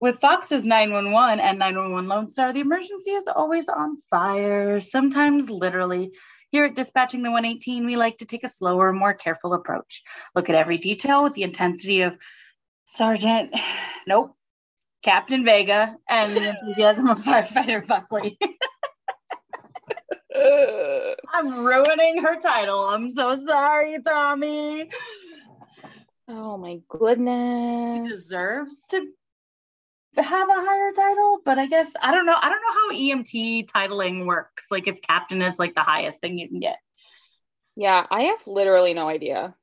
With Fox's 911 and 911 Lone Star, the emergency is always on fire, sometimes literally. Here at Dispatching the 118, we like to take a slower, more careful approach. Look at every detail with the intensity of Sergeant, nope, Captain Vega, and the enthusiasm of firefighter Buckley. I'm ruining her title. I'm so sorry, Tommy. Oh my goodness. He deserves to have a higher title, but I guess I don't know. I don't know how EMT titling works. Like if captain is like the highest thing you can get. Yeah, I have literally no idea.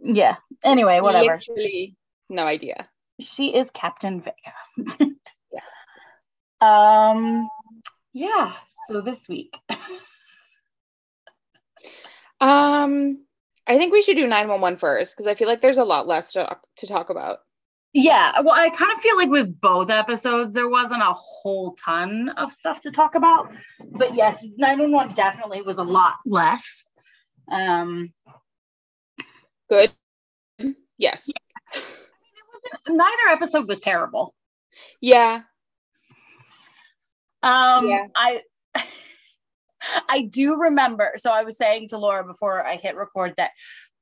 Yeah. Anyway, whatever. Literally no idea. She is Captain Vega. yeah. Um yeah, so this week. um I think we should do 911 first because I feel like there's a lot less to, to talk about. Yeah, well, I kind of feel like with both episodes, there wasn't a whole ton of stuff to talk about. But yes, 911 definitely was a lot less. Um, Good. Yes. Yeah. neither episode was terrible. Yeah. Um, yeah. I I do remember. So I was saying to Laura before I hit record that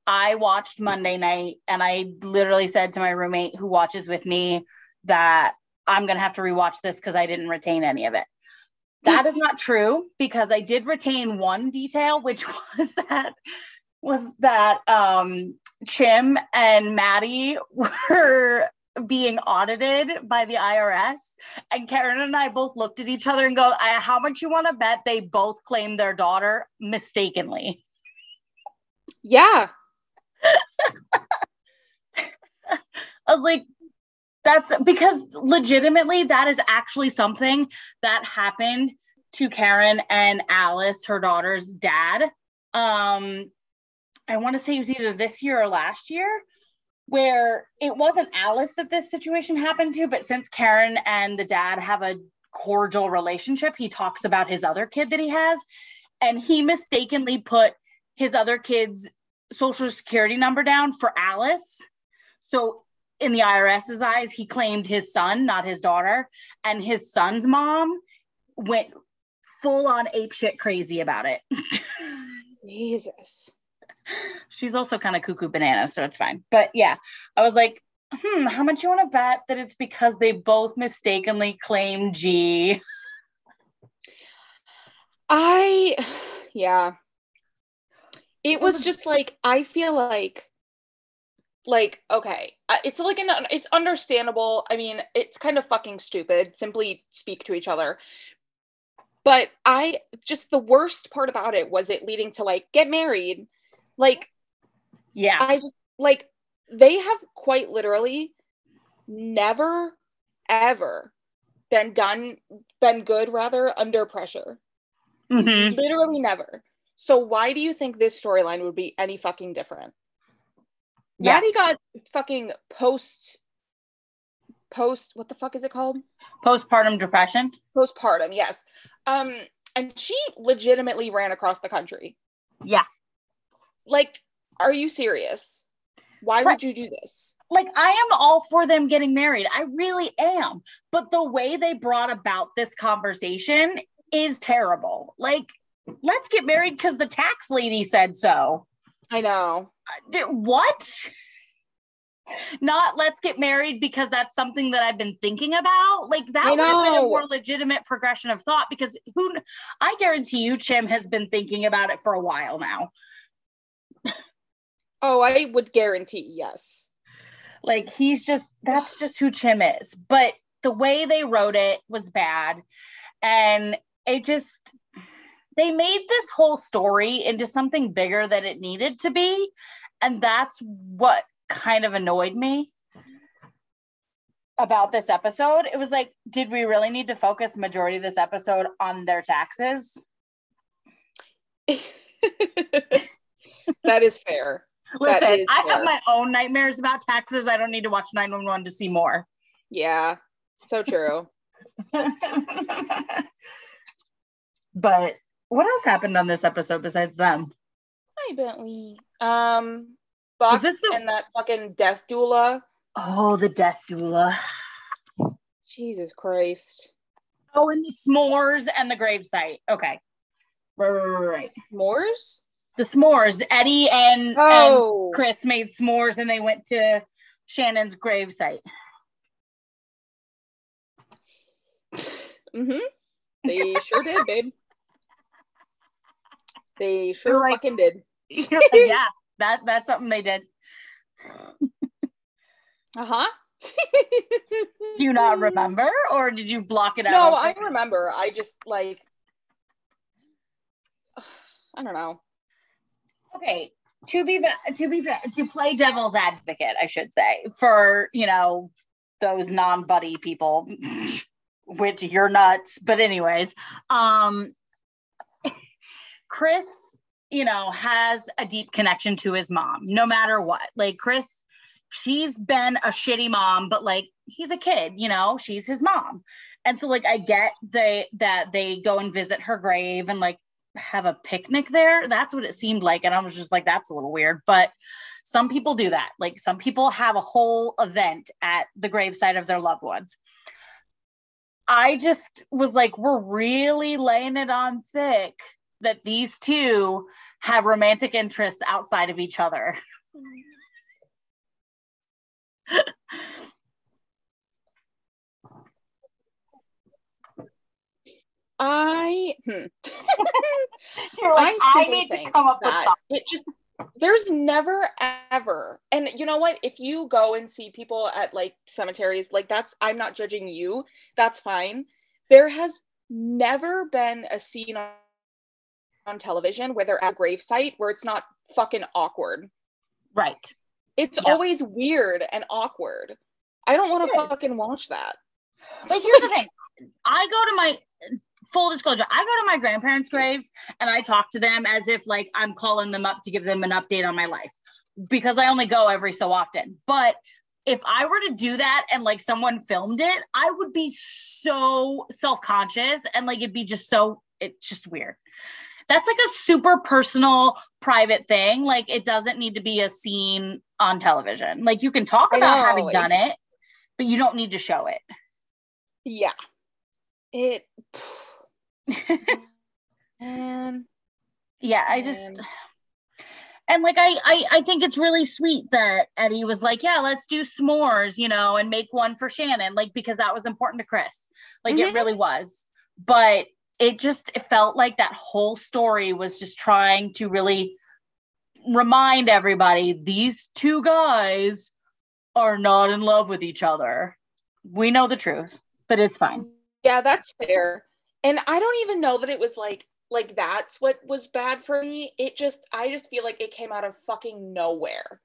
I watched Monday night and I literally said to my roommate who watches with me that I'm going to have to rewatch this because I didn't retain any of it. That is not true because I did retain one detail, which was that was that um Chim and Maddie were being audited by the IRS. And Karen and I both looked at each other and go, How much you want to bet they both claimed their daughter mistakenly? Yeah. I was like, that's because legitimately that is actually something that happened to Karen and Alice, her daughter's dad. Um, I want to say it was either this year or last year, where it wasn't Alice that this situation happened to, but since Karen and the dad have a cordial relationship, he talks about his other kid that he has, and he mistakenly put his other kid's social security number down for Alice. So in the IRS's eyes, he claimed his son, not his daughter, and his son's mom went full on ape shit crazy about it. Jesus. She's also kind of cuckoo banana, so it's fine. But yeah, I was like, hmm, how much you want to bet that it's because they both mistakenly claim Jee? I, yeah. It was just like, I feel like, like, okay, it's like an, it's understandable. I mean, it's kind of fucking stupid. Simply speak to each other. But I just, the worst part about it was it leading to like, get married like, yeah, I just like they have quite literally never ever been done been good rather under pressure. Mm-hmm. Literally never. So why do you think this storyline would be any fucking different? Yeah. Maddie got fucking post post what the fuck is it called? Postpartum depression. Postpartum, yes. Um and she legitimately ran across the country. Yeah like are you serious? Why right. would you do this? Like i am all for them getting married. I really am. But the way they brought about this conversation is terrible. Like let's get married because the tax lady said so. I know. Uh, what? Not let's get married because that's something that I've been thinking about. Like that would have been a more legitimate progression of thought because who I guarantee you, Chim has been thinking about it for a while now. Oh, I would guarantee yes. Like he's just that's just who Chim is. But the way they wrote it was bad. And it just they made this whole story into something bigger than it needed to be. And that's what kind of annoyed me about this episode. It was like, did we really need to focus majority of this episode on their taxes? that is fair. Listen, I have my own nightmares about taxes. I don't need to watch 911 to see more. Yeah, so true. but what else happened on this episode besides them? Hi, Bentley. Um, Box this the- and that fucking death doula Oh, the death doula. Jesus Christ. Oh, and the s'mores and the gravesite. Okay. Right, right, right, right. S'mores? The s'mores. Eddie and, Oh. and Chris made s'mores and they went to Shannon's gravesite. Mm-hmm. They sure did, babe. They sure like- fucking did. yeah, that that's something they did. Uh-huh. Do you not remember, or did you block it out? No, I remember. I just like I don't know. Okay to be to be to play devil's advocate i should say for you know those non-buddy people which you're nuts but anyways um chris you know has a deep connection to his mom no matter what. Like chris she's been a shitty mom but like he's a kid you know she's his mom. And so like i get they that they go and visit her grave and like have a picnic there. That's what it seemed like. And I was just like, that's a little weird. But some people do that. Like some people have a whole event at the gravesite of their loved ones. I just was like, we're really laying it on thick that these two have romantic interests outside of each other. I hmm. You're like, I, simply need to come up with that thoughts. it just there's never ever and you know what if you go and see people at like cemeteries like that's i'm not judging you that's fine there has never been a scene on, on television where they're at a gravesite where it's not fucking awkward Right. it's Yeah. always weird and awkward i don't want to fucking watch that like here's the thing i go to my full disclosure i go to my grandparents graves and i talk to them as if like i'm calling them up to give them an update on my life because i only go every so often. But if i were to do that and like someone filmed it i would be so self-conscious and like it'd be just so it's just weird. That's like a super personal private thing. Like it doesn't need to be a scene on television. Like you can talk about know, having done it but you don't need to show it. Yeah. It man yeah i just and like I, I i think it's really sweet that eddie was like yeah let's do smores you know and make one for shannon like because that was important to chris like it Mhm. really was but it just it felt like that whole story was just trying to really remind everybody these two guys are not in love with each other we know the truth but it's fine Yeah, that's fair. And I don't even know that it was like like that's what was bad for me. It just I just feel like it came out of fucking nowhere.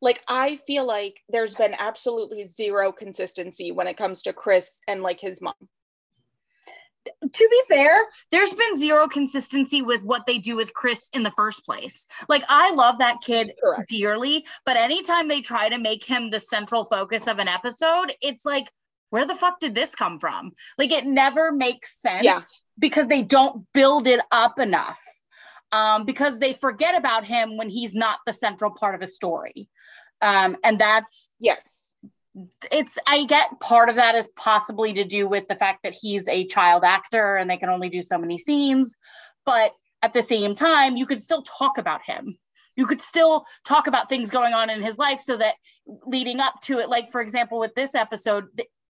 Like I feel like there's been absolutely zero consistency when it comes to Chris and like his mom. to be fair, there's been zero consistency with what they do with Chris in the first place. Like, I love that kid Correct. dearly, but anytime they try to make him the central focus of an episode, it's like, where the fuck did this come from? Like, it never makes sense Yeah. because they don't build it up enough. Um, because they forget about him when he's not the central part of a story. Um, and that's Yes. it's I get part of that is possibly to do with the fact that he's a child actor and they can only do so many scenes, but at the same time, you could still talk about him. You could still talk about things going on in his life so that leading up to it, like for example, with this episode,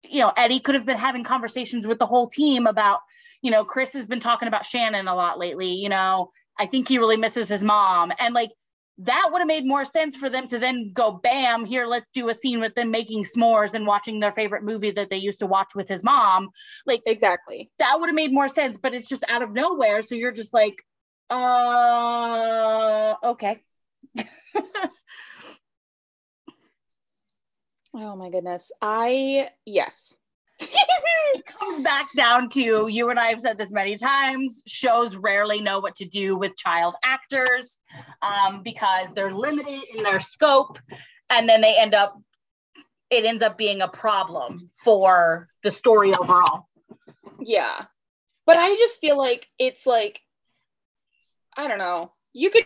you know, Eddie could have been having conversations with the whole team about, you know, Chris has been talking about Shannon a lot lately. You know, I think he really misses his mom. And like that would have made more sense for them to then go, bam, here, let's do a scene with them making s'mores and watching their favorite movie that they used to watch with his mom. Like Exactly. that would have made more sense, but it's just out of nowhere. So you're just like, uh, okay. Oh my goodness. I yes. it comes back down to you and I have said this many times shows rarely know what to do with child actors um, because they're limited in their scope and then they end up it ends up being a problem for the story overall Yeah. But I just feel like it's like I don't know. You could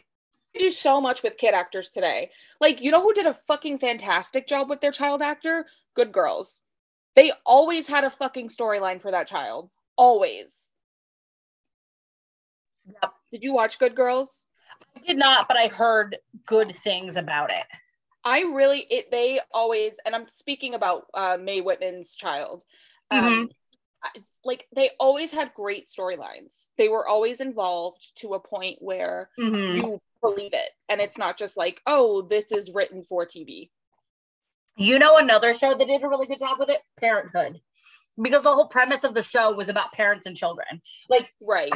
do so much with kid actors today. Like, you know who did a fucking fantastic job with their child actor? Good Girls. They always had a fucking storyline for that child. Always. Yep. Did you watch Good Girls? I did not, but I heard good things about it. I really it they always and I'm speaking about uh, Mae Whitman's child. Um, mm-hmm. like they always had great storylines. They were always involved to a point where mm-hmm. you believe it and it's not just like, "Oh, this is written for TV." You know another show that did a really good job with it? Parenthood. Because the whole premise of the show was about parents and children. Like right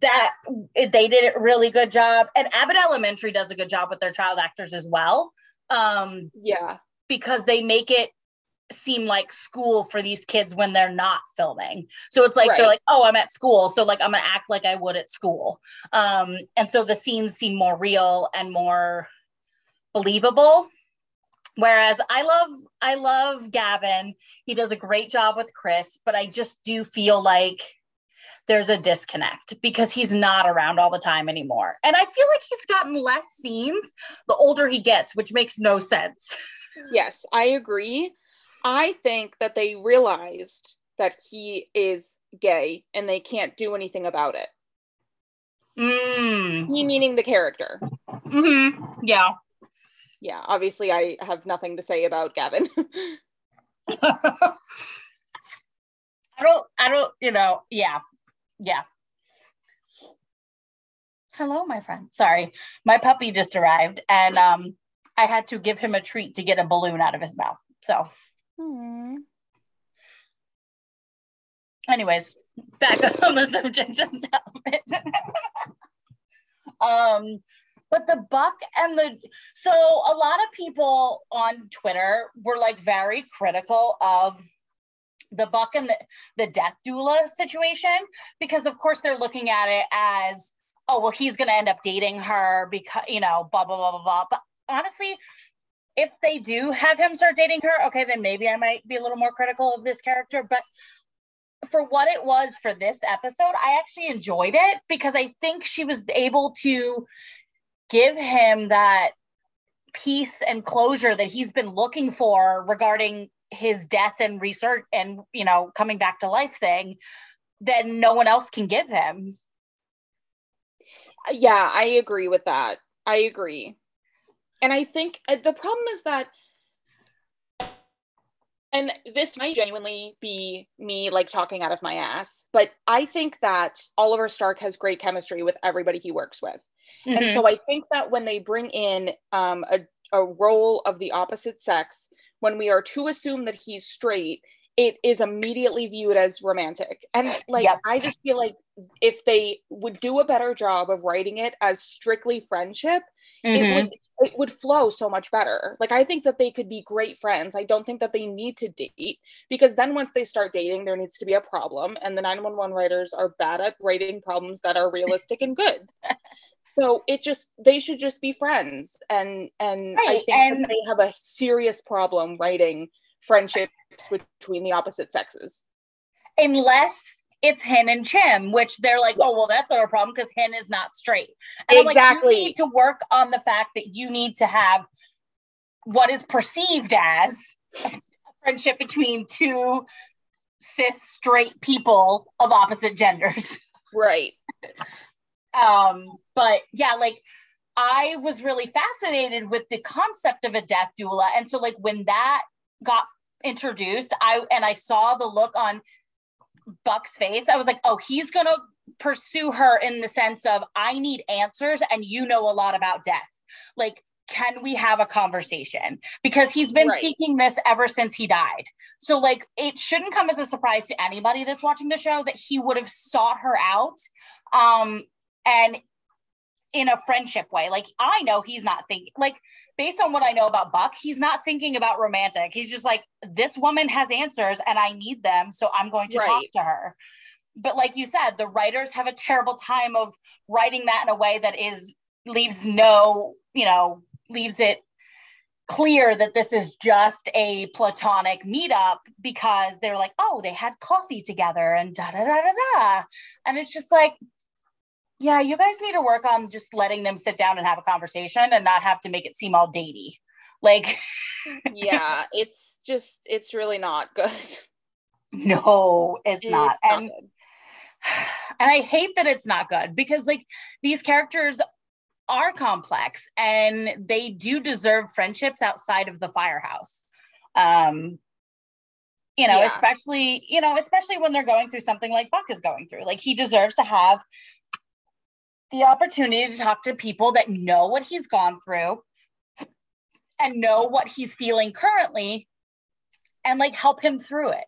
that they did a really good job and abbott elementary does a good job with their child actors as well um yeah because they make it seem like school for these kids when they're not filming so it's like right. they're like oh i'm at school so like i'm gonna act like i would at school um and so the scenes seem more real and more believable whereas i love i love gavin he does a great job with chris but i just do feel like there's a disconnect because he's not around all the time anymore. And I feel like he's gotten less scenes the older he gets, which makes no sense. Yes, I agree. I think that they realized that he is gay and they can't do anything about it. Mm. He meaning the character. Mm-hmm. Yeah. Yeah. Obviously, I have nothing to say about Gavin. I don't. I don't. You know. Yeah yeah. Hello, my friend. Sorry, my puppy just arrived, and um, I had to give him a treat to get a balloon out of his mouth. So, Aww. anyways, back on the subject of um, but the buck and the so a lot of people on Twitter were like very critical of the buck and the, the death doula situation because of course they're looking at it as oh well he's going to end up dating her because you know blah blah blah blah blah but honestly if they do have him start dating her okay then maybe i might be a little more critical of this character but for what it was for this episode i actually enjoyed it because i think she was able to give him that peace and closure that he's been looking for regarding his death and research and you know coming back to life thing that no one else can give him. Yeah i agree with that. I agree and i think uh, the problem is that and this might genuinely be me like talking out of my ass but i think that oliver stark has great chemistry with everybody he works with mm-hmm. and so i think that when they bring in um, a, a role of the opposite sex when we are to assume that he's straight, it is immediately viewed as romantic. And like yep. I just feel like if they would do a better job of writing it as strictly friendship, mm-hmm. it would it would flow so much better. Like I think that they could be great friends. I don't think that they need to date because then once they start dating, there needs to be a problem. And the 911 writers are bad at writing problems that are realistic and good. so it just they should just be friends and and right, i think and they have a serious problem writing friendships between the opposite sexes unless it's hen and Chim, which they're like, oh well, that's our problem because hen is not straight. And exactly. Like, you need to work on the fact that you need to have what is perceived as a friendship between two cis straight people of opposite genders. Right. Um, but yeah, like I was really fascinated with the concept of a death doula. And so like when that got introduced, I and I saw the look on Buck's face, I was like, oh, he's gonna pursue her in the sense of I need answers and you know a lot about death. Like, can we have a conversation? Because he's been right. seeking this ever since he died. So, like, it shouldn't come as a surprise to anybody that's watching the show that he would have sought her out. Um, and in a friendship way. Like I know he's not thinking like based on what I know about Buck, he's not thinking about romantic. He's just like this woman has answers and I need them, so I'm going to right. talk to her. But like you said, the writers have a terrible time of writing that in a way that is leaves no, you know, leaves it clear that this is just a platonic meetup because they're like, oh, they had coffee together and da da da da da. And it's just like, yeah, you guys need to work on just letting them sit down and have a conversation and not have to make it seem all datey. Like, yeah, it's just, it's really not good. No, it's, It's not. not and good. and I hate that it's not good because like these characters are complex and they do deserve friendships outside of the firehouse. Um you know, Yeah. especially, you know, especially when they're going through something like Buck is going through. Like he deserves to have the opportunity to talk to people that know what he's gone through and know what he's feeling currently and like help him through it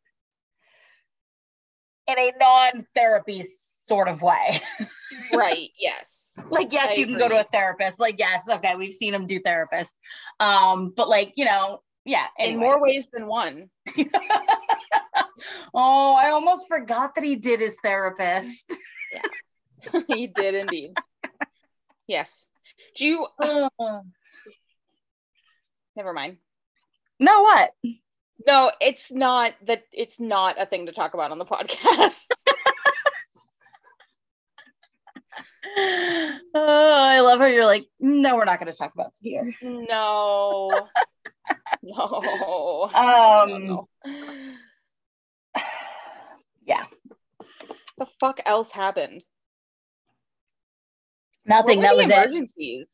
in a non-therapy sort of way. right, yes. like yes, I you can go to a therapist. Like yes, okay, we've seen him do therapist. Um, but like, you know, yeah, In more ways than one. oh, I almost forgot that he did his therapist. he did indeed. Yes. Do you, no, never mind. No, what? No, it's not that it's not a thing to talk about on the podcast. Oh, I love how you're like, no, we're not going to talk about it here. no. No. Um, No, no. Yeah, The fuck else happened? Nothing. That was the it.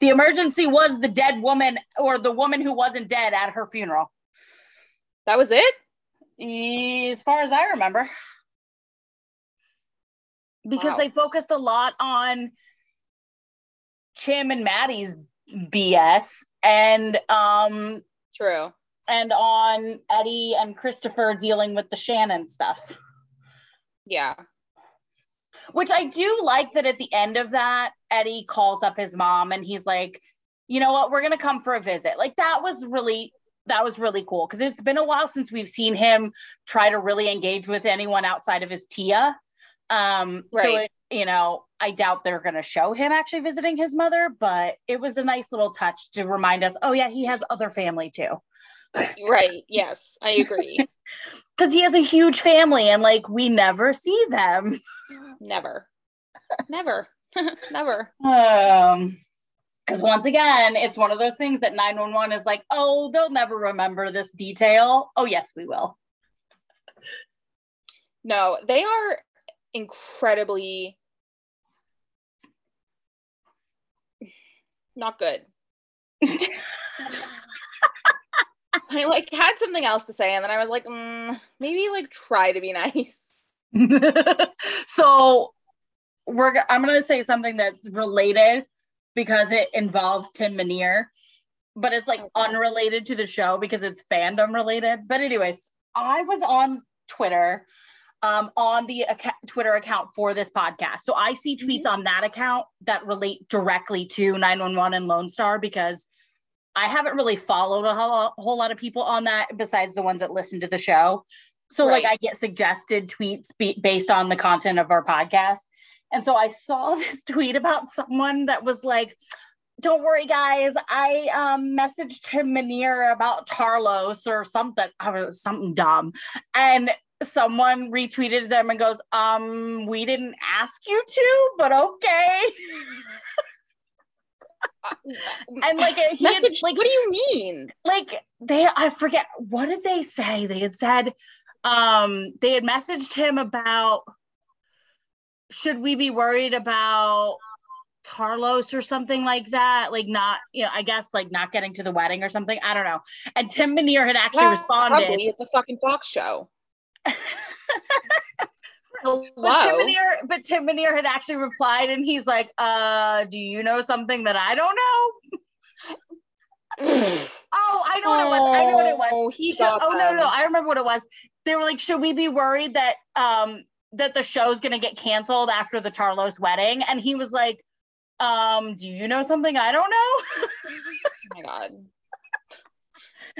The emergency was the dead woman or the woman who wasn't dead at her funeral. That was it? As far as I remember. Because Wow. they focused a lot on Chim and Maddie's BS and um True. and on Eddie and Christopher dealing with the Shannon stuff. Yeah. Which I do like that at the end of that, Eddie calls up his mom and he's like, you know what, we're gonna come for a visit. Like that was really that was really cool because it's been a while since we've seen him try to really engage with anyone outside of his Tia. Um, so it, you know, I doubt they're gonna show him actually visiting his mother, but it was a nice little touch to remind us, oh yeah, he has other family too. Right. Yes, I agree. Because he has a huge family and like we never see them. Never. Never. Never. Um, because once again, it's one of those things that 911 is like, oh, they'll never remember this detail. Oh, yes, we will. No, they are incredibly not good. I like had something else to say, and then I was like, mm, maybe like try to be nice. so we're I'm gonna say something that's related because it involves Tim Minear, but it's like Okay. unrelated to the show because it's fandom related. But anyways, I was on Twitter um, on the acc- Twitter account for this podcast. So I see tweets on that account that relate directly to 911 and Lone Star because I haven't really followed a whole, whole lot of people on that besides the ones that listen to the show. So like I get suggested tweets be- based on the content of our podcast. And so I saw this tweet about someone that was like, don't worry, guys. I um, messaged Tim Minear about Tarlos or something, I don't know, something dumb. And someone retweeted them and goes, um, we didn't ask you to, but okay. And like he had, like what do you mean? like they I forget what did they say? They had said um they had messaged him about should we be worried about Tarlos or something like that? Like not, you know, I guess like not getting to the wedding or something. I don't know. And Tim Minear had actually Well, responded. Probably it's a fucking Fox show. But Tim. Minear, but Tim Minear had actually replied and he's like, uh, do you know something that I don't know? Oh, I know what it was. I know what it was. Oh, he got oh no, no, I remember what it was. They were like, should we be worried that um that the show's gonna get canceled after the Tarlos wedding? And he was like, um, do you know something I don't know? Oh my god.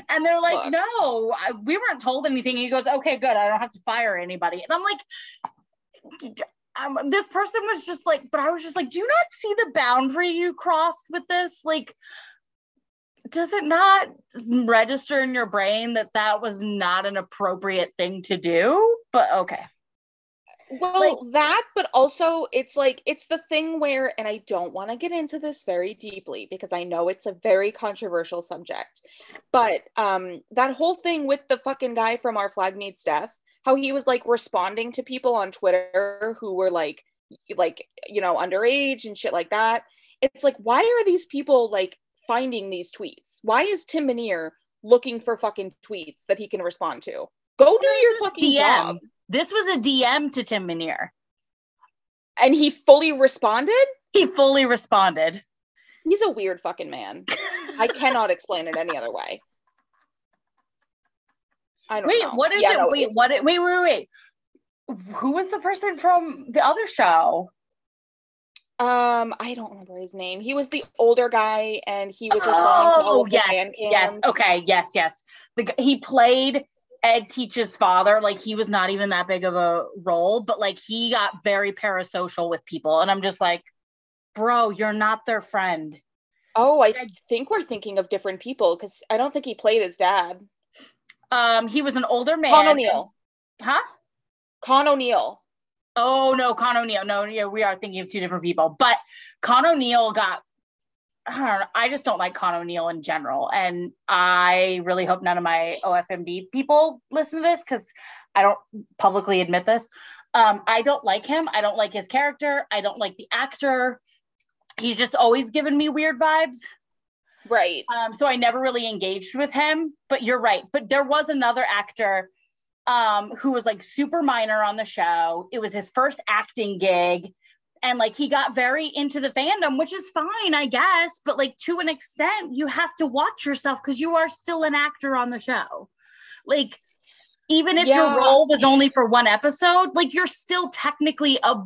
and they're like, Look. no, I, we weren't told anything. He goes, okay, good. I don't have to fire anybody. And I'm like, um, this person was just like, but I was just like, do you not see the boundary you crossed with this? Like, does it not register in your brain that that was not an appropriate thing to do? But okay. Well, like, that, but also it's like it's the thing where, and I don't want to get into this very deeply because I know it's a very controversial subject, but um, that whole thing with the fucking guy from Our Flag Means Death, how he was like responding to people on Twitter who were like, like you know, underage and shit like that. It's like, why are these people like finding these tweets? Why is Tim Minear looking for fucking tweets that he can respond to? Go do your fucking DM. job. This was a DM to Tim Minear. And he fully responded? He fully responded. He's a weird fucking man. I cannot explain it any other way. I don't wait, know. what is yeah, it? No, wait, what? It, wait, wait, wait. Who was the person from the other show? Um, I don't remember his name. He was the older guy, and he was responding oh, to all yes, yes, okay, yes, yes. The he played Ed Teach's father, like he was not even that big of a role, but like he got very parasocial with people. And I'm just like, bro, you're not their friend. Oh, I think we're thinking of different people because I don't think he played his dad. Um, he was an older man. Con O'Neill. Huh? Con O'Neill. Oh no, Con O'Neill. No, yeah, we are thinking of two different people. But Con O'Neill got I don't know. I just don't like Con O'Neill in general. And I really hope none of my OFMD people listen to this because I don't publicly admit this. Um, I don't like him. I don't like his character. I don't like the actor. He's just always given me weird vibes. Right. Um, so I never really engaged with him. But you're right. But there was another actor um, who was like super minor on the show. It was his first acting gig and like he got very into the fandom which is fine i guess but like to an extent you have to watch yourself because you are still an actor on the show like even if yeah. your role was only for one episode like you're still technically a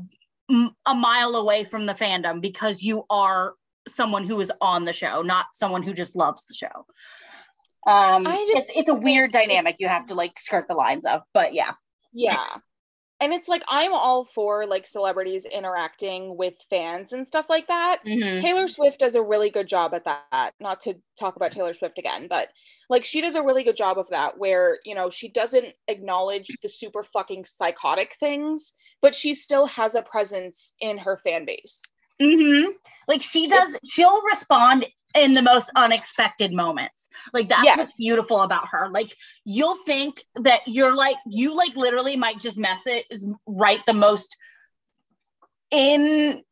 a mile away from the fandom because you are someone who is on the show not someone who just loves the show um just, it's, it's a weird dynamic you have to like skirt the lines of but yeah yeah and it's like I'm all for like celebrities interacting with fans and stuff like that. Mm-hmm. Taylor Swift does a really good job at that. Not to talk about Taylor Swift again, but like she does a really good job of that where, you know, she doesn't acknowledge the super fucking psychotic things, but she still has a presence in her fan base. Mm-hmm. Like she does, she'll respond in the most unexpected moments. Like that's yes. what's beautiful about her. Like you'll think that you're like you like literally might just mess message write the most in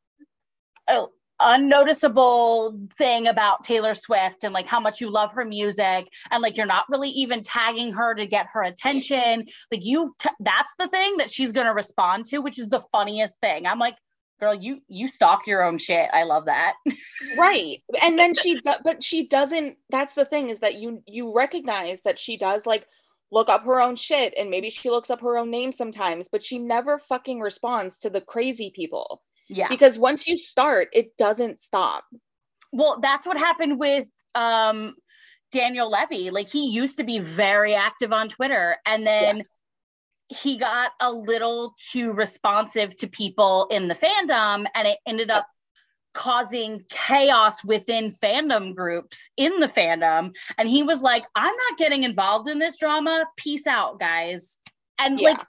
uh, unnoticeable thing about Taylor Swift and like how much you love her music and like you're not really even tagging her to get her attention. Like you t- that's the thing that she's going to respond to, which is the funniest thing. I'm like girl you you stalk your own shit. I love that. Right. And then she but she doesn't that's the thing is that you you recognize that she does like look up her own shit and maybe she looks up her own name sometimes but she never fucking responds to the crazy people. Yeah. Because once you start it doesn't stop. Well that's what happened with um daniel levy. Like he used to be very active on twitter and then yes he got a little too responsive to people in the fandom and it ended up causing chaos within fandom groups in the fandom. And he was like i'm not getting involved in this drama. Peace out guys. And yeah. like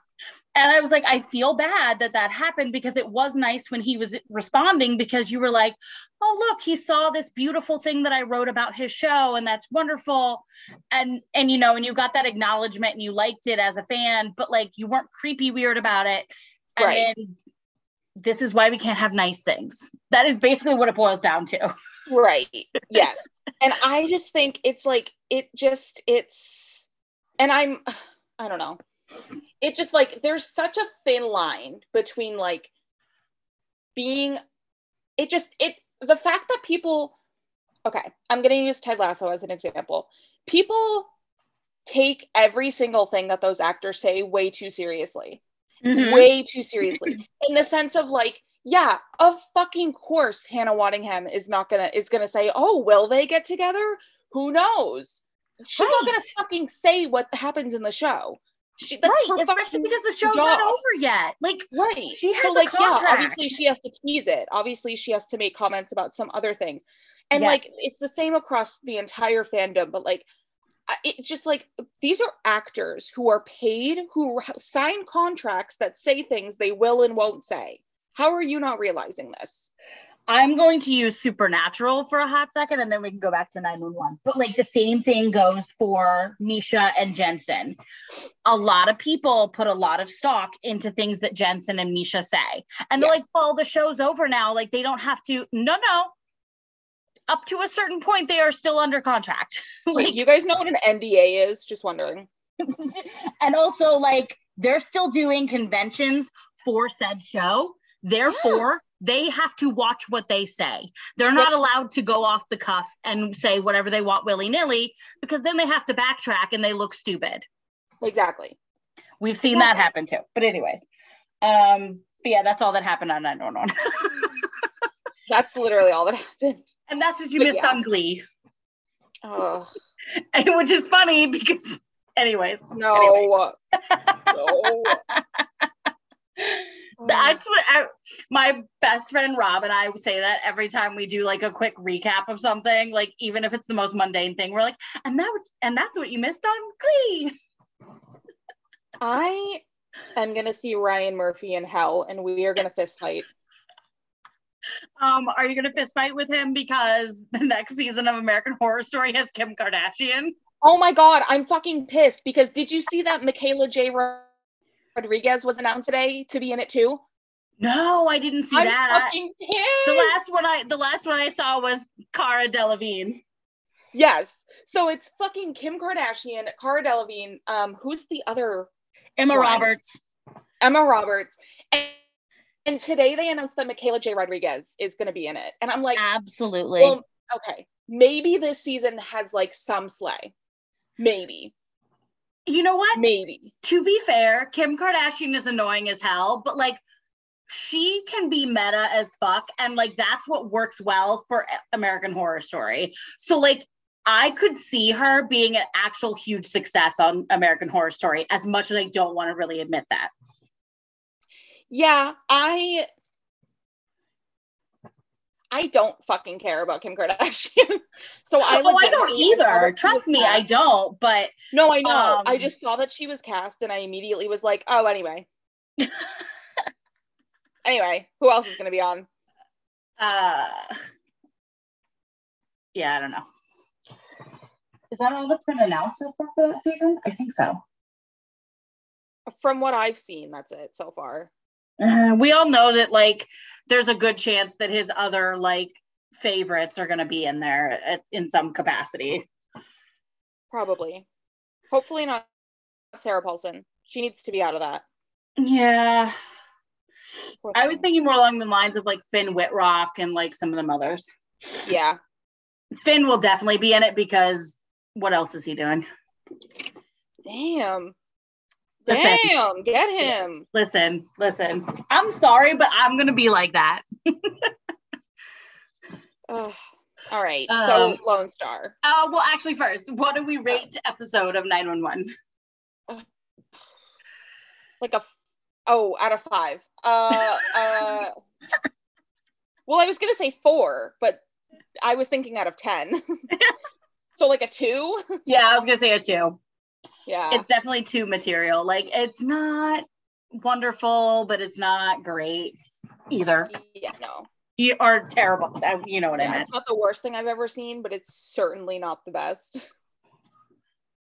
and I was like, I feel bad that that happened because it was nice when he was responding because you were like, oh look, he saw this beautiful thing that I wrote about his show and that's wonderful. And and you know, and you got that acknowledgement and you liked it as a fan, but like you weren't creepy weird about it. And right. then this is why we can't have nice things. That is basically what it boils down to. Right. Yes. and I just think it's like it just it's and I'm I don't know it just like there's such a thin line between like being it just it the fact that people okay i'm going to use ted lasso as an example. People take every single thing that those actors say way too seriously. Mm-hmm. way too seriously. In the sense of like yeah of fucking course hannah waddingham is not gonna is gonna say oh will they get together? Who knows? She's right. not gonna fucking say what happens in the show she, that's right, especially because the show's job. not over yet. Like, right? She has so, like, contract. yeah. Obviously, she has to tease it. Obviously, she has to make comments about some other things, and yes. like, it's the same across the entire fandom. But like, I- It's just like these are actors who are paid, who sign contracts that say things they will and won't say. How are you not realizing this? I'm going to use Supernatural for a hot second and then we can go back to 911. But like the same thing goes for Misha and Jensen. A lot of people put a lot of stock into things that Jensen and Misha say. And they're like, well, the show's over now. Like they don't have to. No, no. Up to a certain point, they are still under contract. Like, like, you guys know what an NDA is? Just wondering. and also, like, they're still doing conventions for said show. Therefore, they have to watch what they say. They're not allowed to go off the cuff and say whatever they want willy nilly because then they have to backtrack and they look stupid. Exactly. We've seen that happen too. But, anyways, um, but yeah, that's all that happened on 911. That's literally all that happened. and that's what you But missed yeah. on Glee, Oh and, which is funny because, anyways, no. no. That's what I, my best friend Rob and I say that every time we do like a quick recap of something, like even if it's the most mundane thing, we're like, and that and that's what you missed on Glee. I am gonna see Ryan Murphy in hell, and we are gonna fist fight. Um, are you gonna fist fight with him because the next season of American Horror Story has Kim Kardashian? Oh my god, I'm fucking pissed because did you see that Michaela J. Rodriguez was announced today to be in it too? No, I didn't see I'm that. fucking The last one I the last one I saw was Cara Delevingne. Yes. So it's fucking Kim Kardashian, Cara Delevingne, um, who's the other Emma Right. Roberts. Emma Roberts. And, and today they announced that Michaela J. Rodriguez is gonna be in it. And I'm like, Absolutely. well, okay, maybe this season has like some slay. Maybe. You know what? Maybe. to be fair, Kim Kardashian is annoying as hell, but like she can be meta as fuck. And like that's what works well for American Horror Story. So, like, I could see her being an actual huge success on American Horror Story, as much as I don't want to really admit that. Yeah, I I don't fucking care about Kim Kardashian. so I oh, I don't I either. Trust me, I don't. But No, I know. I Um, just saw that she was cast and I immediately was like, oh, anyway. anyway, who else is going to be on? uh yeah, I don't know. Is that all that's been announced so far for that season? I think so. From what I've seen, that's it so far. Uh, we all know that like there's a good chance that his other like favorites are going to be in there at, in some capacity. Probably. Hopefully not Sarah Paulson. She needs to be out of that. Yeah. I was thinking more along the lines of like Finn Wittrock and like some of them others. Yeah. Finn will definitely be in it because what else is he doing? Damn. Listen. Damn. Get him. Listen, listen. I'm sorry, but I'm going to be like that. Ugh. All right. Um, so Lone Star. Uh, well, actually, first, what do we rate episode of 911? like a oh out of five uh uh well i was gonna say four but i was thinking out of ten so like a two Yeah, I was going to say a two. Yeah it's definitely too material. Like it's not wonderful, but it's not great either. yeah no You are terrible. You know what I mean it's not the worst thing i've ever seen but it's certainly not the best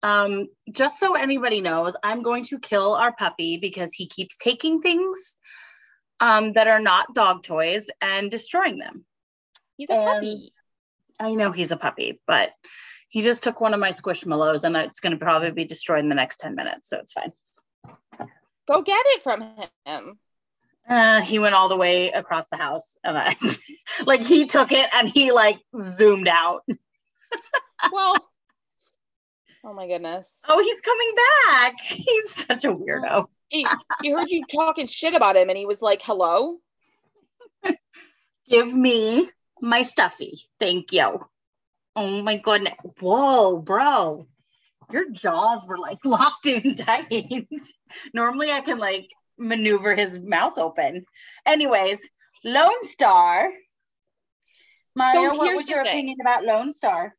Um, just so anybody knows, I'm going to kill our puppy because he keeps taking things um that are not dog toys and destroying them. he's a And puppy I know he's a puppy, but he just took one of my squishmallows and it's going to probably be destroyed in the next 10 minutes, so it's fine. go get it from him Uh, he went all the way across the house and I like he took it and he like zoomed out. well oh my goodness Oh, he's coming back. He's such a weirdo. he, he heard you talking shit about him and he was like hello Give me my stuffy. Thank you. Oh my goodness. Whoa, bro. Your jaws were like locked in tight. Normally I can like maneuver his mouth open. Anyways, Lone Star. Mario, what was your opinion about Lone Star?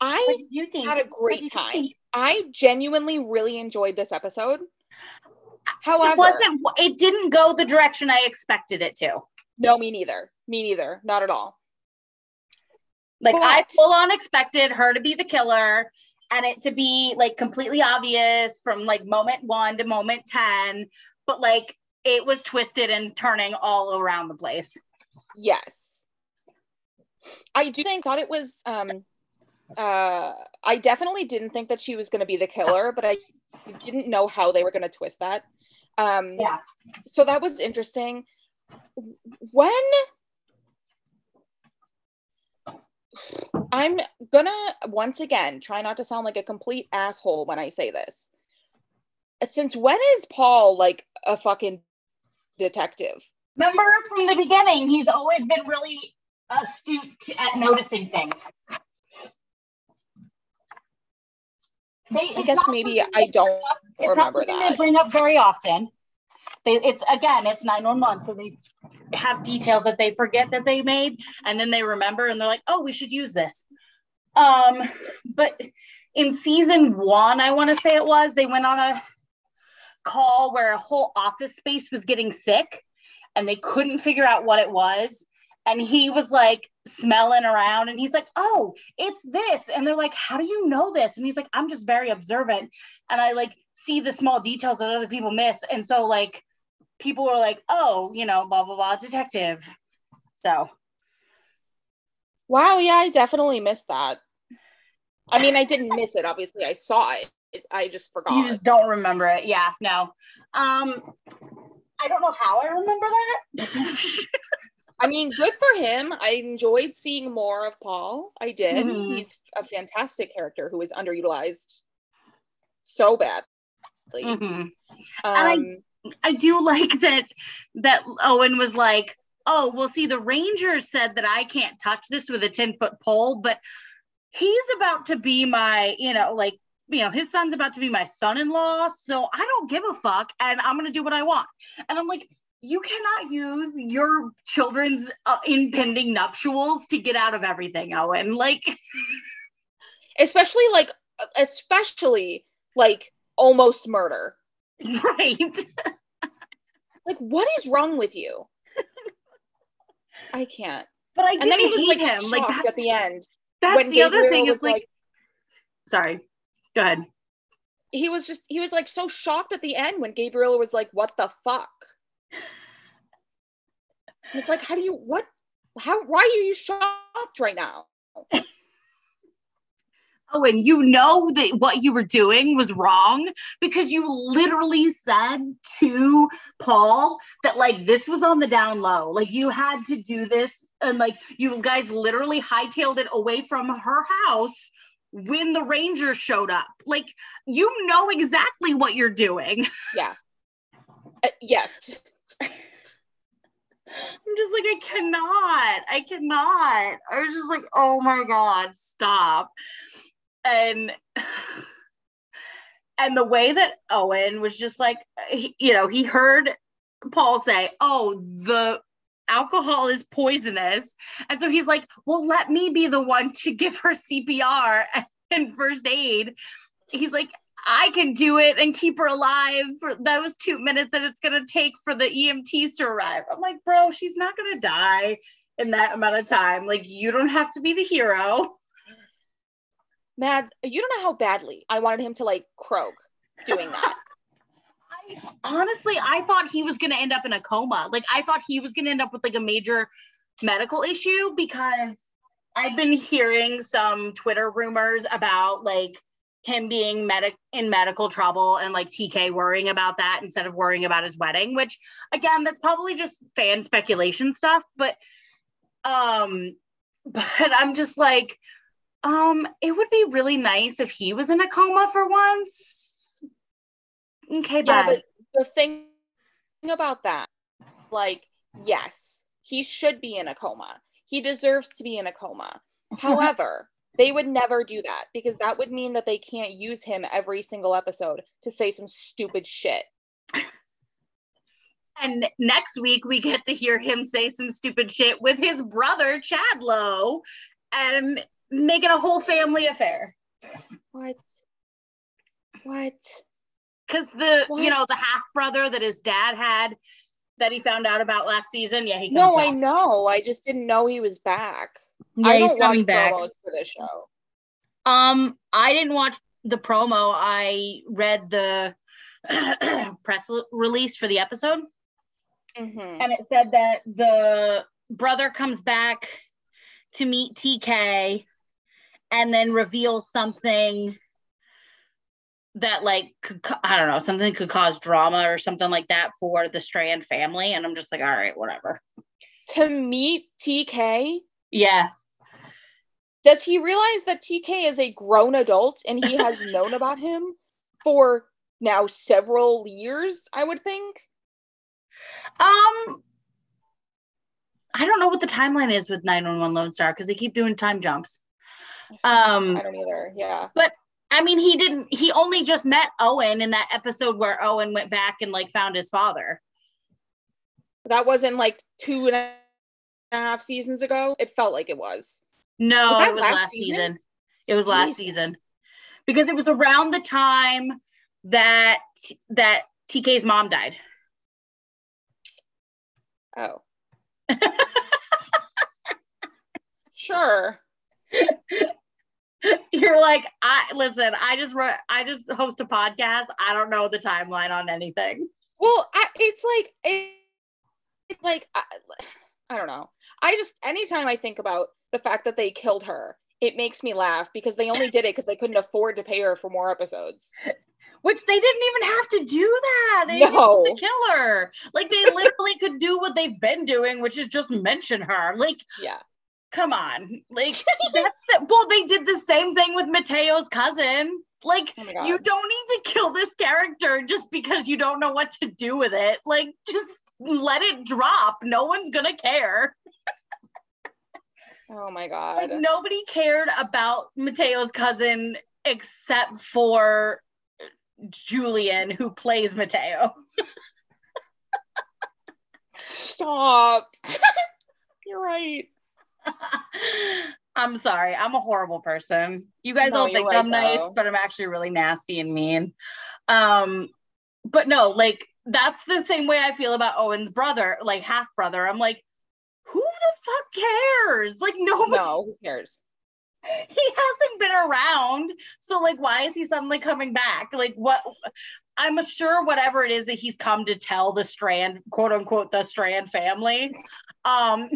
I What did you think? had a great time. I genuinely really enjoyed this episode. It However, wasn't. It didn't go the direction I expected it to. no, me neither. Me neither. Not at all. Like I full on expected her to be the killer and it to be like completely obvious from like moment one to moment 10, but like it was twisted and turning all around the place. Yes. I do think thought it was um uh I definitely didn't think that she was going to be the killer, but I didn't know how they were going to twist that. Um Yeah. so that was interesting. When I'm gonna once again try not to sound like a complete asshole when I say this. Since when is Paul like a fucking detective? Remember from the beginning, he's always been really astute at noticing things. They, I guess maybe I don't bring up- It's remember not something that. they bring up very often. They, it's again, it's 911, so they have details that they forget that they made, and then they remember, and they're like, "Oh, we should use this." Um, but in season one, I want to say it was, they went on a call where a whole office space was getting sick, and they couldn't figure out what it was, and he was like smelling around, and he's like, "Oh, it's this," and they're like, "How do you know this?" And he's like, "I'm just very observant, and I like see the small details that other people miss," and so like people were like, "Oh, you know, blah blah blah, detective." So Wow, yeah, I definitely missed that. I mean, I didn't miss it. Obviously, I saw it. I just forgot. you just don't remember it. Yeah, no. Um, I don't know how I remember that. I mean, good for him. I enjoyed seeing more of Paul. I did. Mhm. He's a fantastic character who is underutilized so badly. Mhm. Um, I do like that that Owen was like, "Oh, well, see, the Rangers said that I can't touch this with a ten foot pole, but he's about to be my, you know, like." You know, his son's about to be my son in law. So I don't give a fuck and I'm going to do what I want. And I'm like, you cannot use your children's uh, impending nuptials to get out of everything, Owen. Like, especially like, especially like almost murder. Right. Like, what is wrong with you? I can't. But I did. And then he was like him. Like, that's, at the end. that's the other thing is like, sorry, go ahead. he was just he was like so shocked at the end when Gabriel was like, "What the fuck?" And it's like, how do you what? How why are you shocked right now? And you know that what you were doing was wrong because you literally said to Paul that like this was on the down low. Like you had to do this, and like you guys literally hightailed it away from her house when the Rangers showed up. Like you know exactly what you're doing. Yeah. Uh, yes. I'm just like, I cannot. I cannot. I was just like, oh my God, stop. And and the way that Owen was just like, he, you know, he heard Paul say, oh, the alcohol is poisonous. And so he's like, well, let me be the one to give her CPR and first aid. He's like, I can do it and keep her alive for those two minutes that it's going to take for the EMTs to arrive. I'm like, bro, she's not going to die in that amount of time. Like, you don't have to be the hero. Mad, you don't know how badly I wanted him to like croak doing that. I, honestly, I thought he was going to end up in a coma. Like, I thought he was going to end up with like a major medical issue because I've been hearing some Twitter rumors about like him being medic in medical trouble and like TK worrying about that instead of worrying about his wedding, which again, that's probably just fan speculation stuff. But um, but I'm just like, um, it would be really nice if he was in a coma for once. Okay, yeah, bye. but the thing about that, like, yes, he should be in a coma. He deserves to be in a coma. However, they would never do that because that would mean that they can't use him every single episode to say some stupid shit. And next week we get to hear him say some stupid shit with his brother Chad Lowe. And making a whole family affair. What? What? Because the What? you know the half brother that his dad had that he found out about last season. Yeah, he No, I know. I just didn't know he was back. Yeah, I don't coming watch back. promos for this show. Um, I didn't watch the promo. I read the press release for the episode, hmm and it said that the brother comes back to meet TK, and then reveal something that like could, I don't know something could cause drama or something like that for the Strand family, and I'm just like, all right, whatever. To meet TK, Yeah, does he realize that TK is a grown adult and he has known about him for now several years? I would think. Um, I don't know what the timeline is with 911 Lone Star because they keep doing time jumps. Um, I don't either. Yeah. But I mean, he didn't, he only just met Owen in that episode where Owen went back and like found his father. That wasn't like two and a half seasons ago. It felt like it was. No, Was it was last last season? season? It was last Jesus. season because it was around the time that that TK's mom died. Oh. sure. You're like, I listen. I just wrote, I just host a podcast. I don't know the timeline on anything. Well, I, it's like it, it's like I, I don't know. I just anytime I think about the fact that they killed her, it makes me laugh because they only did it because they couldn't afford to pay her for more episodes. Which they didn't even have to do that. They didn't No. have to kill her. Like they literally could do what they've been doing, which is just mention her. Like, Yeah. Come on. Like that's the well, they did the same thing with Mateo's cousin. Like Oh you don't need to kill this character just because you don't know what to do with it. Like just let it drop. No one's gonna care. oh my Like god. nobody cared about Mateo's cousin except for Julian, who plays Mateo. Stop. You're right. I'm sorry. I'm a horrible person. You guys No, all you're think right, I'm nice, though. but I'm actually really nasty and mean. Um, but no, like that's the same way I feel about Owen's brother, like half brother. I'm like, who the fuck cares? Like nobody No, who cares? he hasn't been around. So like why is he suddenly coming back? Like what I'm sure whatever it is that he's come to tell the Strand, quote unquote, the Strand family, um,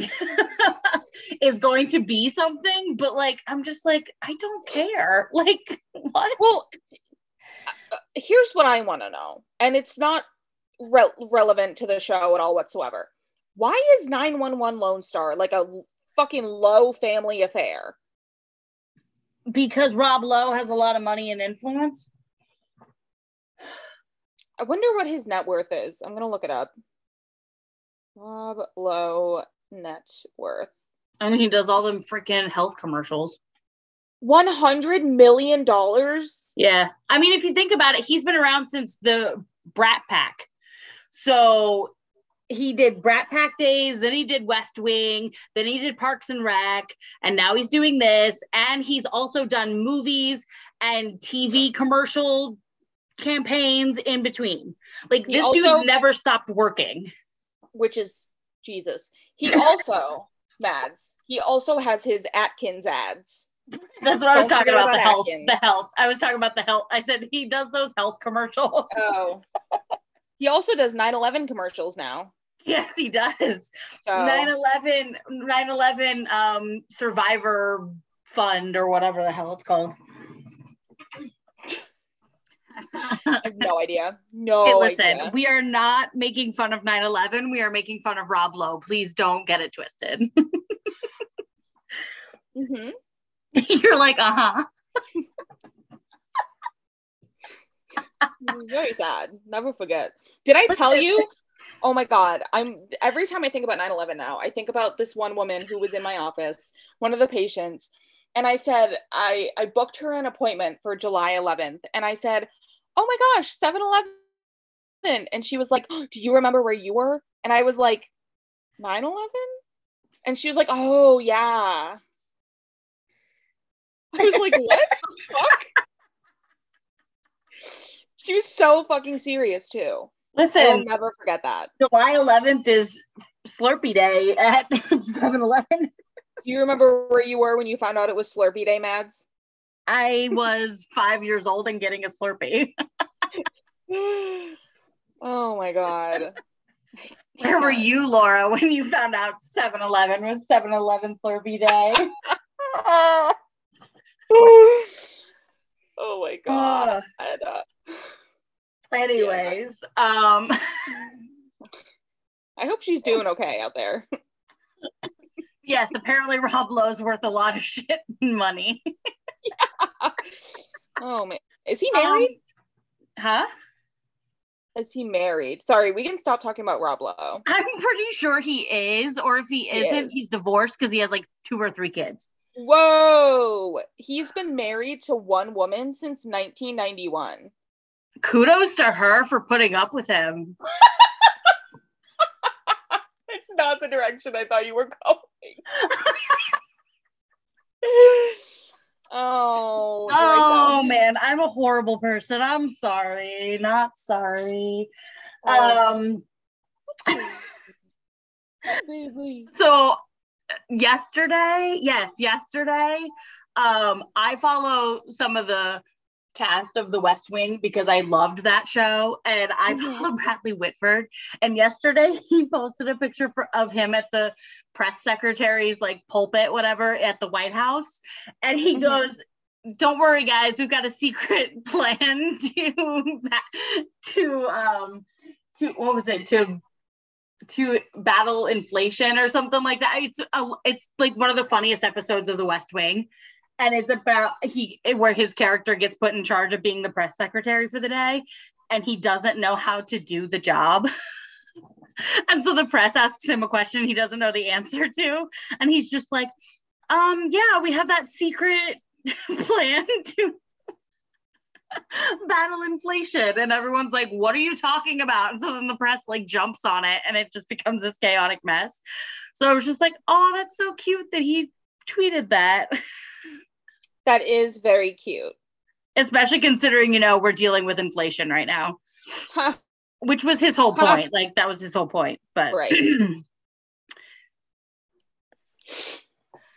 is going to be something. But like, I'm just like, I don't care. Like, what? Well, uh, here's what I want to know, and it's not re- relevant to the show at all whatsoever. Why is 911 Lone Star like a fucking low family affair? Because Rob Lowe has a lot of money and influence. I wonder what his net worth is. I'm gonna look it up. Rob Lowe net worth. I mean, he does all them freaking health commercials. One hundred million dollars. Yeah. I mean, if you think about it, he's been around since the Brat Pack. So he did Brat Pack days, then he did West Wing, then he did Parks and Rec, and now he's doing this. And he's also done movies and TV commercial campaigns in between. Like He this also- dude's never stopped working. which is Jesus. He also, Mads, he also has his Atkins ads. That's what I was talking forget about, the health. Atkins. The health. I was talking about the health. I said he does those health commercials. Oh. he also does 9/11 commercials now. yes, he does. So 9-11 9-11 um survivor fund or whatever the hell it's called no idea. No Hey, listen idea. we are not making fun of 9-11 we are making fun of rob lowe please don't get it twisted hmm you're like uh-huh very sad. Never forget. Did I tell you? Oh my god. I'm every time I think about 9/11 now, I think about this one woman who was in my office, one of the patients, and I said I I booked her an appointment for July 11th and I said, "Oh my gosh, 7/11." And she was like, "Oh, "Do you remember where you were?" And I was like, "9/11?" And she was like, "Oh, yeah." I was like, what the fuck? She was so fucking serious too. Listen, I'll never forget that. July 11th is Slurpee Day at 7 Eleven. Do you remember where you were when you found out it was Slurpee Day, Mads? I was five years old and getting a Slurpee. oh my god. Where were you, Laura, when you found out 7 Eleven was 7 Eleven Slurpee Day? oh my god. Uh, anyways, um I hope she's doing okay out there. Yes, apparently Rob Lowe's worth a lot of shit money. yeah. Oh man. Is he married? Um, huh? Is he married? Sorry, we can stop talking about Rob Lowe. I'm pretty sure he is, or if he, He isn't, is. he's divorced because he has like two or three kids. Whoa. He's been married to one woman since 1991. Kudos to her for putting up with him. Not the direction I thought you were going. oh. Oh man, I'm a horrible person. I'm sorry. Not sorry. Oh. Um so yesterday, yes, yesterday, um, I follow some of the cast of the West Wing because I loved that show and I Mhm. follow Bradley Whitford. And yesterday he posted a picture for, of him at the press secretary's like pulpit, whatever, at the White House. And he Mhm. goes, don't worry, guys. We've got a secret plan to to um to what was it to to battle inflation or something like that. It's a, it's like one of the funniest episodes of The West Wing, and it's about he where his character gets put in charge of being the press secretary for the day, and he doesn't know how to do the job. and so the press asks him a question he doesn't know the answer to, and he's just like, "Um, yeah, we have that secret plan to." battle inflation and everyone's like what are you talking about and so then the press like jumps on it and it just becomes this chaotic mess so i was just like oh that's so cute that he tweeted that That is very cute. especially considering you know we're dealing with inflation right now Huh, which was his whole Huh. point like that was his whole point but Right.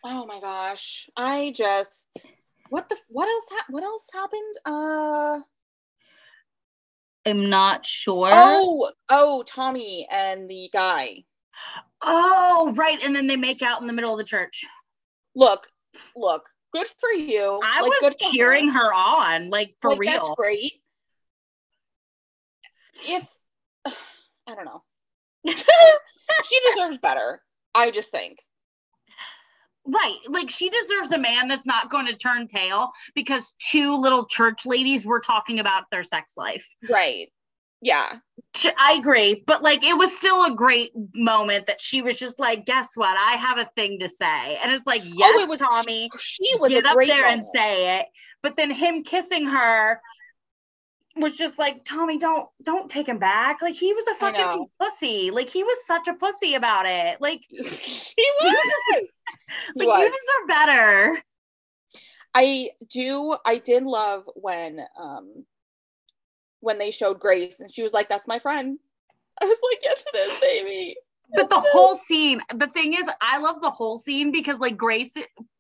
oh my gosh. I just what the what else hap what else happened? Uh i'm not sure oh, oh, Tommy and the guy. oh right and then they make out in the middle of the church Look, look, good for you. i Like, was good cheering her. her on like for Like, real That's great. If I don't know. she deserves better. I just think. Right. Like she deserves a man that's not going to turn tail because two little church ladies were talking about their sex life. Right. Yeah. I agree. But like it was still a great moment that she was just like, guess what? I have a thing to say. And it's like, yes, Oh, it was Tommy, She was get up there and say it. But then him kissing her was just like, Tommy, don't don't take him back. Like he was a fucking pussy. Like he was such a pussy about it. Like he you was. just like you deserve better. I do. I did love when um when they showed Grace and she was like, "That's my friend." I was like, "Yes, it is, baby." but the Yes, it is." whole scene the thing is i love the whole scene because like grace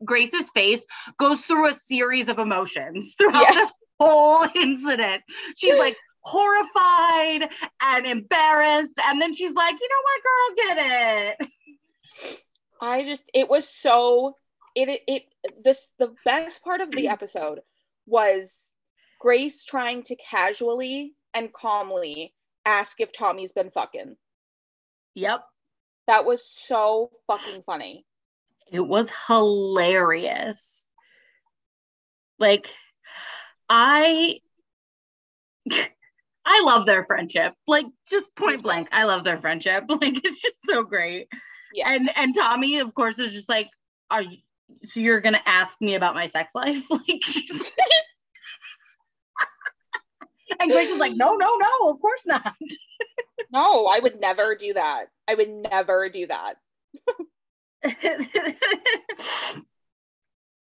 grace's face goes through a series of emotions throughout Yeah. this whole incident she's like horrified and embarrassed and then she's like you know what girl get it I just it was so it it, it this the best part of the episode was Grace trying to casually and calmly ask if Tommy's been fucking. yep. That was so fucking funny. it was hilarious. Like i i love their friendship. Like just point blank i love their friendship. Like it's just so great. Yeah. and and tommy of course is just like are you so you're gonna ask me about my sex life? Like she's and grace is like no no no of course not No, I would never do that. I would never do that.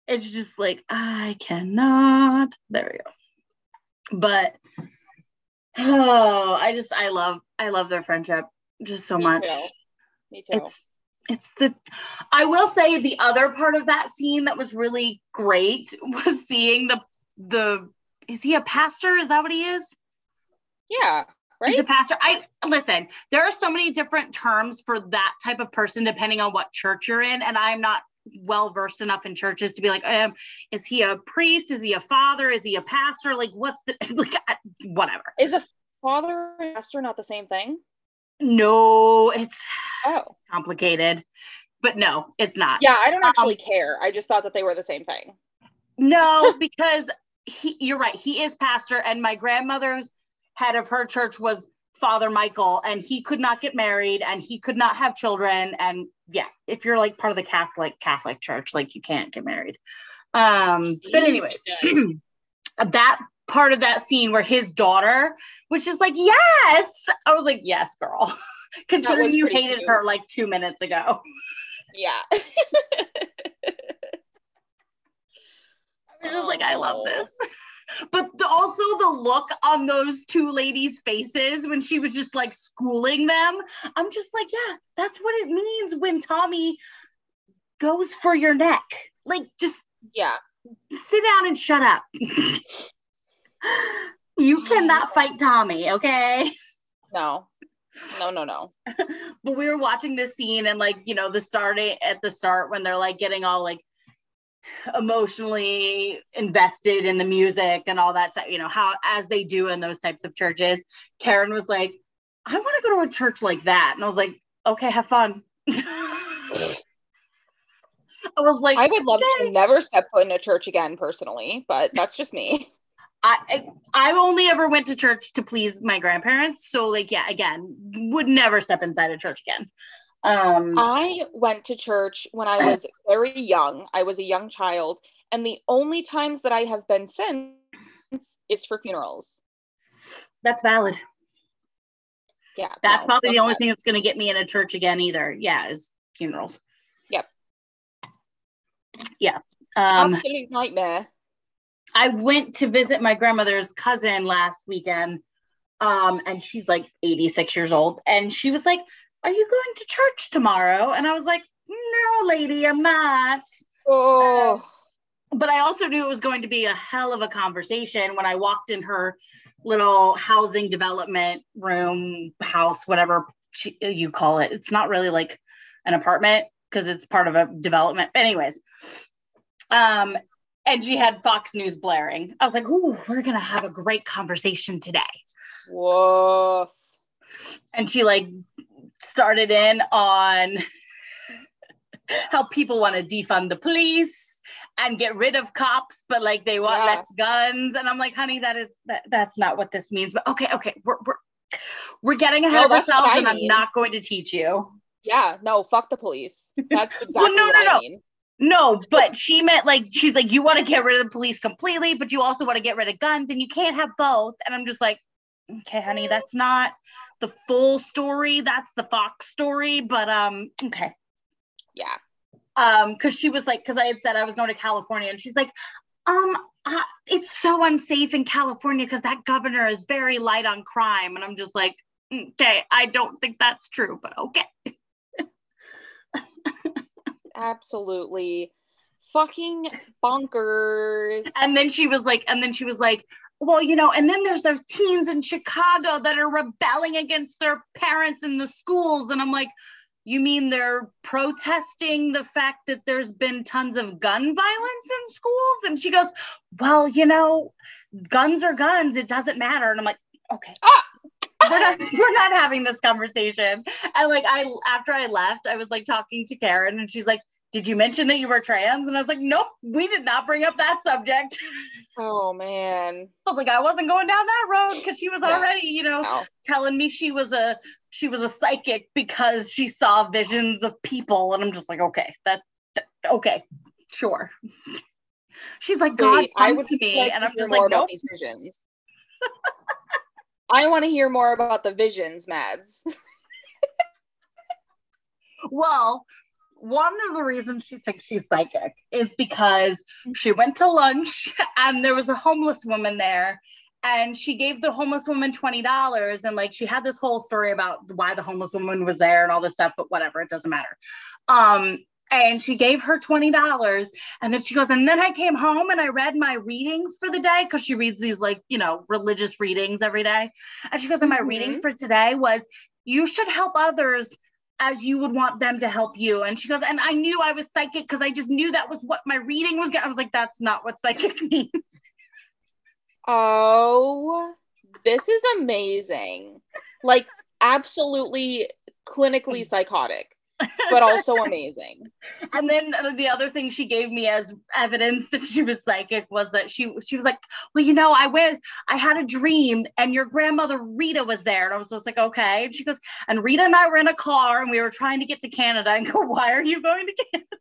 it's just like I cannot. There we go. But oh, I just I love I love their friendship just so Me much. too. Me too. It's it's the I will say the other part of that scene that was really great was seeing the the is he a pastor? Is that what he is? Yeah, He's a pastor. I listen, there are so many different terms for that type of person depending on what church you're in. And I'm not well versed enough in churches to be like, um, is he a priest? Is he a father? Is he a pastor? Like, what's the like whatever. Is a father and pastor not the same thing? No, it's Oh, complicated. But no, it's not. yeah. I don't Um, actually care. I just thought that they were the same thing. No, because he, you're right. He is pastor, and my grandmother's head of her church was Father Michael, and he could not get married, and he could not have children. And yeah, if you're like part of the Catholic Catholic Church, like you can't get married. Um, but anyways, that part of that scene where his daughter was just like, yes, I was like, yes, girl. Considering you hated cute. her like two minutes ago. Yeah. I was just like, I love Oh. this. But the, also the look on those two ladies' faces when she was just like schooling them, I'm just like, yeah, that's what it means when Tommy goes for your neck. Like, just yeah. sit down and shut up. you cannot fight Tommy, okay? No. No, no, no. but we were watching this scene and like you know the starting at the start when they're like getting all like emotionally invested in the music and all that stuff you know how as they do in those types of churches. Karen was like i want to go to a church like that. And i was like okay have fun. I was like I would love okay. to never step foot in a church again personally, but that's just me. I, I I only ever went to church to please my grandparents. So like yeah again would never step inside a church again um I went to church when I was very young. I was a young child, and the only times that I have been since is for funerals. that's valid Yeah. That's no, probably the only that. thing that's going to get me in a church again, either. Yeah, is funerals. Yep. Yeah. Um, Absolute nightmare. I went to visit my grandmother's cousin last weekend, um, and she's like 86 years old, and she was like, "Are you going to church tomorrow?" And I was like, "No, lady, I'm not." Oh, But I also knew it was going to be a hell of a conversation when I walked in her little housing development room, house, whatever you call it. It's not really like an apartment because it's part of a development. Anyways, um, and she had Fox News blaring. I was like, "Ooh, we're gonna have a great conversation today." Whoa! And she like started in on how people want to defund the police and get rid of cops, but like they want Yeah. less guns. And I'm like, honey, that is that, that's not what this means. But okay, okay, we're we're we're getting ahead No, of ourselves, and I'm not going to teach you. Yeah, no, fuck the police. That's exactly Well, no, what no, I no. mean. No, but she meant like she's like, you want to get rid of the police completely, but you also want to get rid of guns, and you can't have both. And I'm just like, okay, honey, that's not the full story. That's the Fox story. But um, okay. Yeah. um because she was like because i had said i was going to california and she's like um uh, it's so unsafe in california because that governor is very light on crime and i'm just like okay i don't think that's true but okay Absolutely fucking bonkers. and then she was like and then she was like well you know and then there's those teens in chicago that are rebelling against their parents in the schools. And i'm like you mean they're protesting the fact that there's been tons of gun violence in schools? And she goes well you know guns are guns. It doesn't matter. And i'm like okay Ah! we're not we're not having this conversation. And like i after i left i was like talking to karen and she's like did you mention that you were trans and i was like nope we did not bring up that subject Oh man. I was like, I wasn't going down that road because she was already, you know, No. telling me she was a she was a psychic because she saw visions of people, and I'm just like, okay, that, that- okay, sure. She's like, God Wait, I comes to me, like and to I'm hear just more like, about nope. these visions. I want to hear more about the visions, Mads. Well, one of the reasons she thinks she's psychic is because she went to lunch and there was a homeless woman there and she gave the homeless woman $20 and like she had this whole story about why the homeless woman was there and all this stuff but whatever it doesn't matter um and she gave her $20 and then she goes and then i came home and i read my readings for the day because she reads these like you know religious readings every day and she goes and my Mhm. reading for today was you should help others as you would want them to help you. And she goes and i knew i was psychic because i just knew that was what my reading was i was like that's not what psychic means. Oh, this is amazing. Like absolutely clinically psychotic, but also amazing. And then the other thing she gave me as evidence that she was psychic was that she she was like, well, you know, I went, I had a dream, and your grandmother Rita was there, and I was just like, okay. And she goes, and Rita and I were in a car, and we were trying to get to Canada. And go, why are you going to Canada?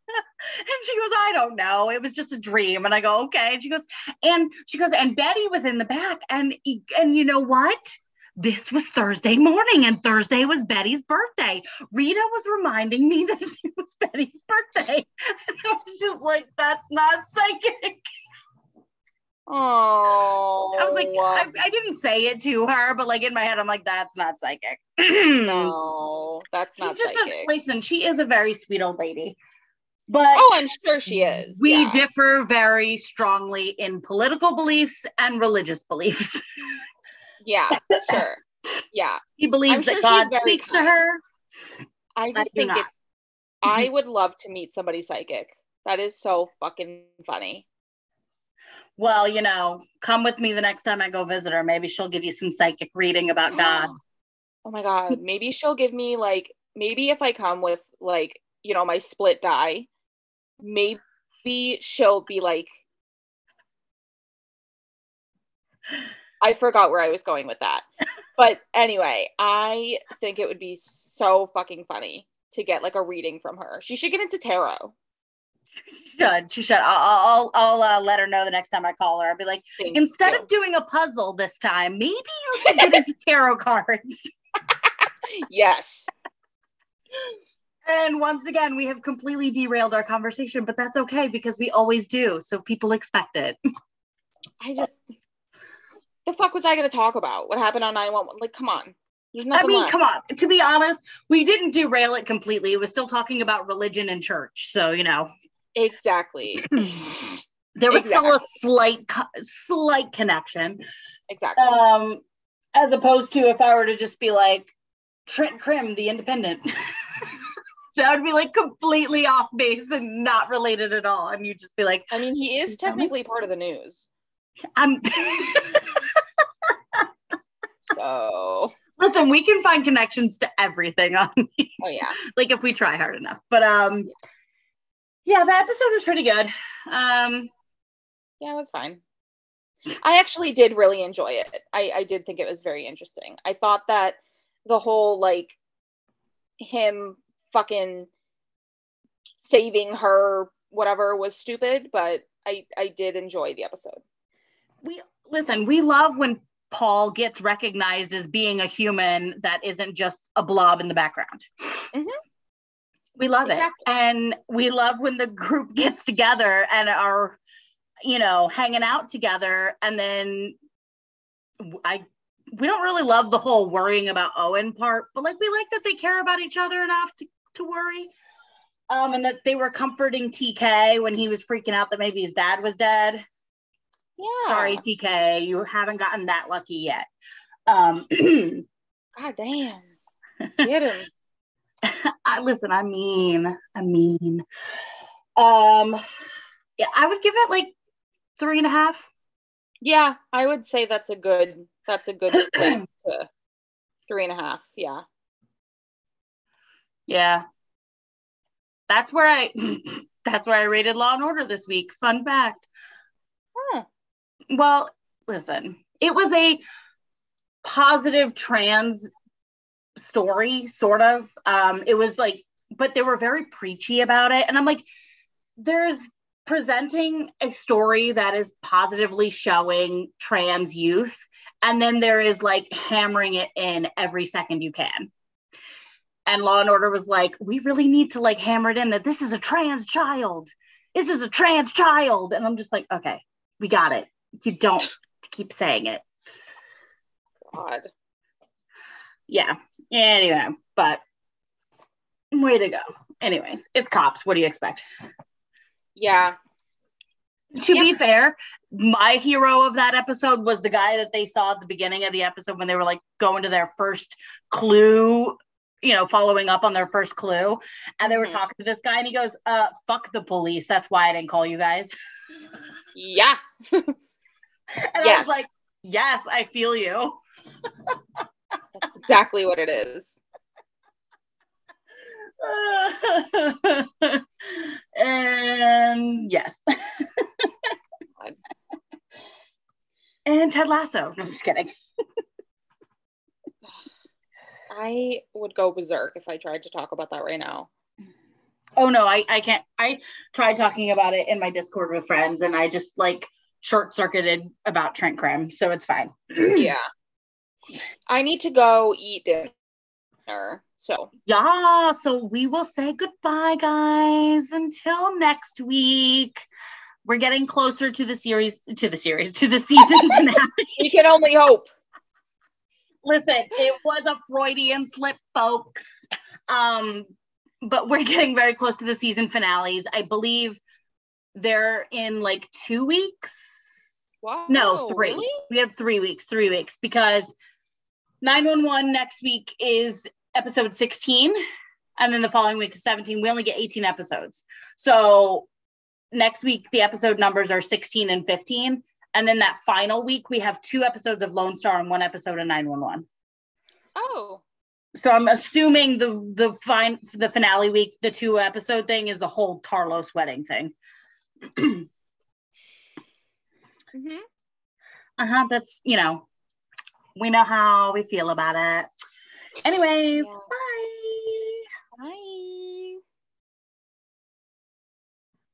And she goes, I don't know. It was just a dream. And I go, okay. And she goes, and she goes, and Betty was in the back, and and you know what? This was Thursday morning, and Thursday was Betty's birthday. Rita was reminding me that it was Betty's birthday. And I was just like, that's not psychic. Oh, I was like, I, I didn't say it to her, but like in my head, I'm like, that's not psychic. no, that's She's not just a, listen, she is a very sweet old lady. But oh, I'm sure she is. we yeah. differ very strongly in political beliefs and religious beliefs. yeah, sure. Yeah, He believes I'm that sure God speaks to her. I just think not. it's. I would love to meet somebody psychic. That is so fucking funny. Well, you know, come with me the next time I go visit her. Maybe she'll give you some psychic reading about God. Oh my god, maybe she'll give me like maybe if I come with like, you know, my split die, maybe she'll be like I forgot where I was going with that. But anyway, I think it would be so fucking funny to get like a reading from her. She should get into tarot. She should. She should. I'll, I'll, I'll uh, let her know the next time I call her. I'll be like, Thank instead you. of doing a puzzle this time, maybe you should get into tarot cards. yes. And once again, we have completely derailed our conversation, but that's okay because we always do. So people expect it. I just the fuck was I gonna talk about? What happened on 911? Like, come on. There's nothing I mean, left. come on. To be honest, we didn't derail it completely. It was still talking about religion and church. So, you know, Exactly. there was still a slight, slight connection. Exactly. Um, as opposed to if I were to just be like Trent Crimm, the independent. that would be like completely off base and not related at all. And you'd just be like, I mean, he is you tell me? technically part of the news. I'm So, listen, we can find connections to everything on oh yeah. like if we try hard enough. But um yeah, the episode was pretty good. Um Yeah, it was fine. I actually did really enjoy it. I, I did think it was very interesting. I thought that the whole like him fucking saving her whatever was stupid, but I I did enjoy the episode. We listen, we love when Paul gets recognized as being a human that isn't just a blob in the background. Mhm. We love Exactly. it. And we love when the group gets together and are, you know, hanging out together. And then I, we don't really love the whole worrying about Owen part, but like we like that they care about each other enough to, to worry. Um, and that they were comforting TK when he was freaking out that maybe his dad was dead. Yeah. Sorry, TK, you haven't gotten that lucky yet. Um, God damn. Get him. I listen, I mean, I mean, um, yeah, I would give it like three and a half. Yeah, I would say that's a good that's a good place to three and a half. Yeah. Yeah, that's where I, that's where I rated Law and Order this week. Fun fact. Well, listen, it was a positive trans story, sort of. Um, it was like, but they were very preachy about it. And I'm like, there's presenting a story that is positively showing trans youth. And then there is like hammering it in every second you can. And Law and Order was like, we really need to like hammer it in that this is a trans child. This is a trans child. And I'm just like, okay, we got it. You don't keep saying it. God. Yeah. Anyway, but way to go. Anyways, it's cops. What do you expect? Yeah. To Yeah. be fair, my hero of that episode was the guy that they saw at the beginning of the episode when they were like going to their first clue, you know, following up on their first clue. And they were Mhm. talking to this guy and he goes, uh, fuck the police. That's why I didn't call you guys. Yeah. And I Yes. was like, yes, I feel you. That's exactly what it is. and yes. And Ted Lasso. No, I'm just kidding. I would go berserk if I tried to talk about that right now. Oh no, I, I can't. I tried talking about it in my Discord with friends and I just like short circuited about Trent Crimm. So it's fine. yeah. I need to go eat dinner. So, Yeah. So we will say goodbye, guys, until next week. We're getting closer to the series, to the series, to the season finale. we can only hope. Listen, it was a Freudian slip, folks. Um, but we're getting very close to the season finales. I believe they're in like two weeks. Wow. No, three. Really? We have three weeks, three weeks because 911 next week is episode 16. And then the following week is 17. We only get 18 episodes. So next week, the episode numbers are 16 and 15. And then that final week, we have two episodes of Lone Star and one episode of 911. Oh, So I'm assuming the the fine the finale week, the two episode thing is the whole Tarlos wedding thing. hmm Uh-huh. That's you know, we know how we feel about it. Anyways, Yeah. bye.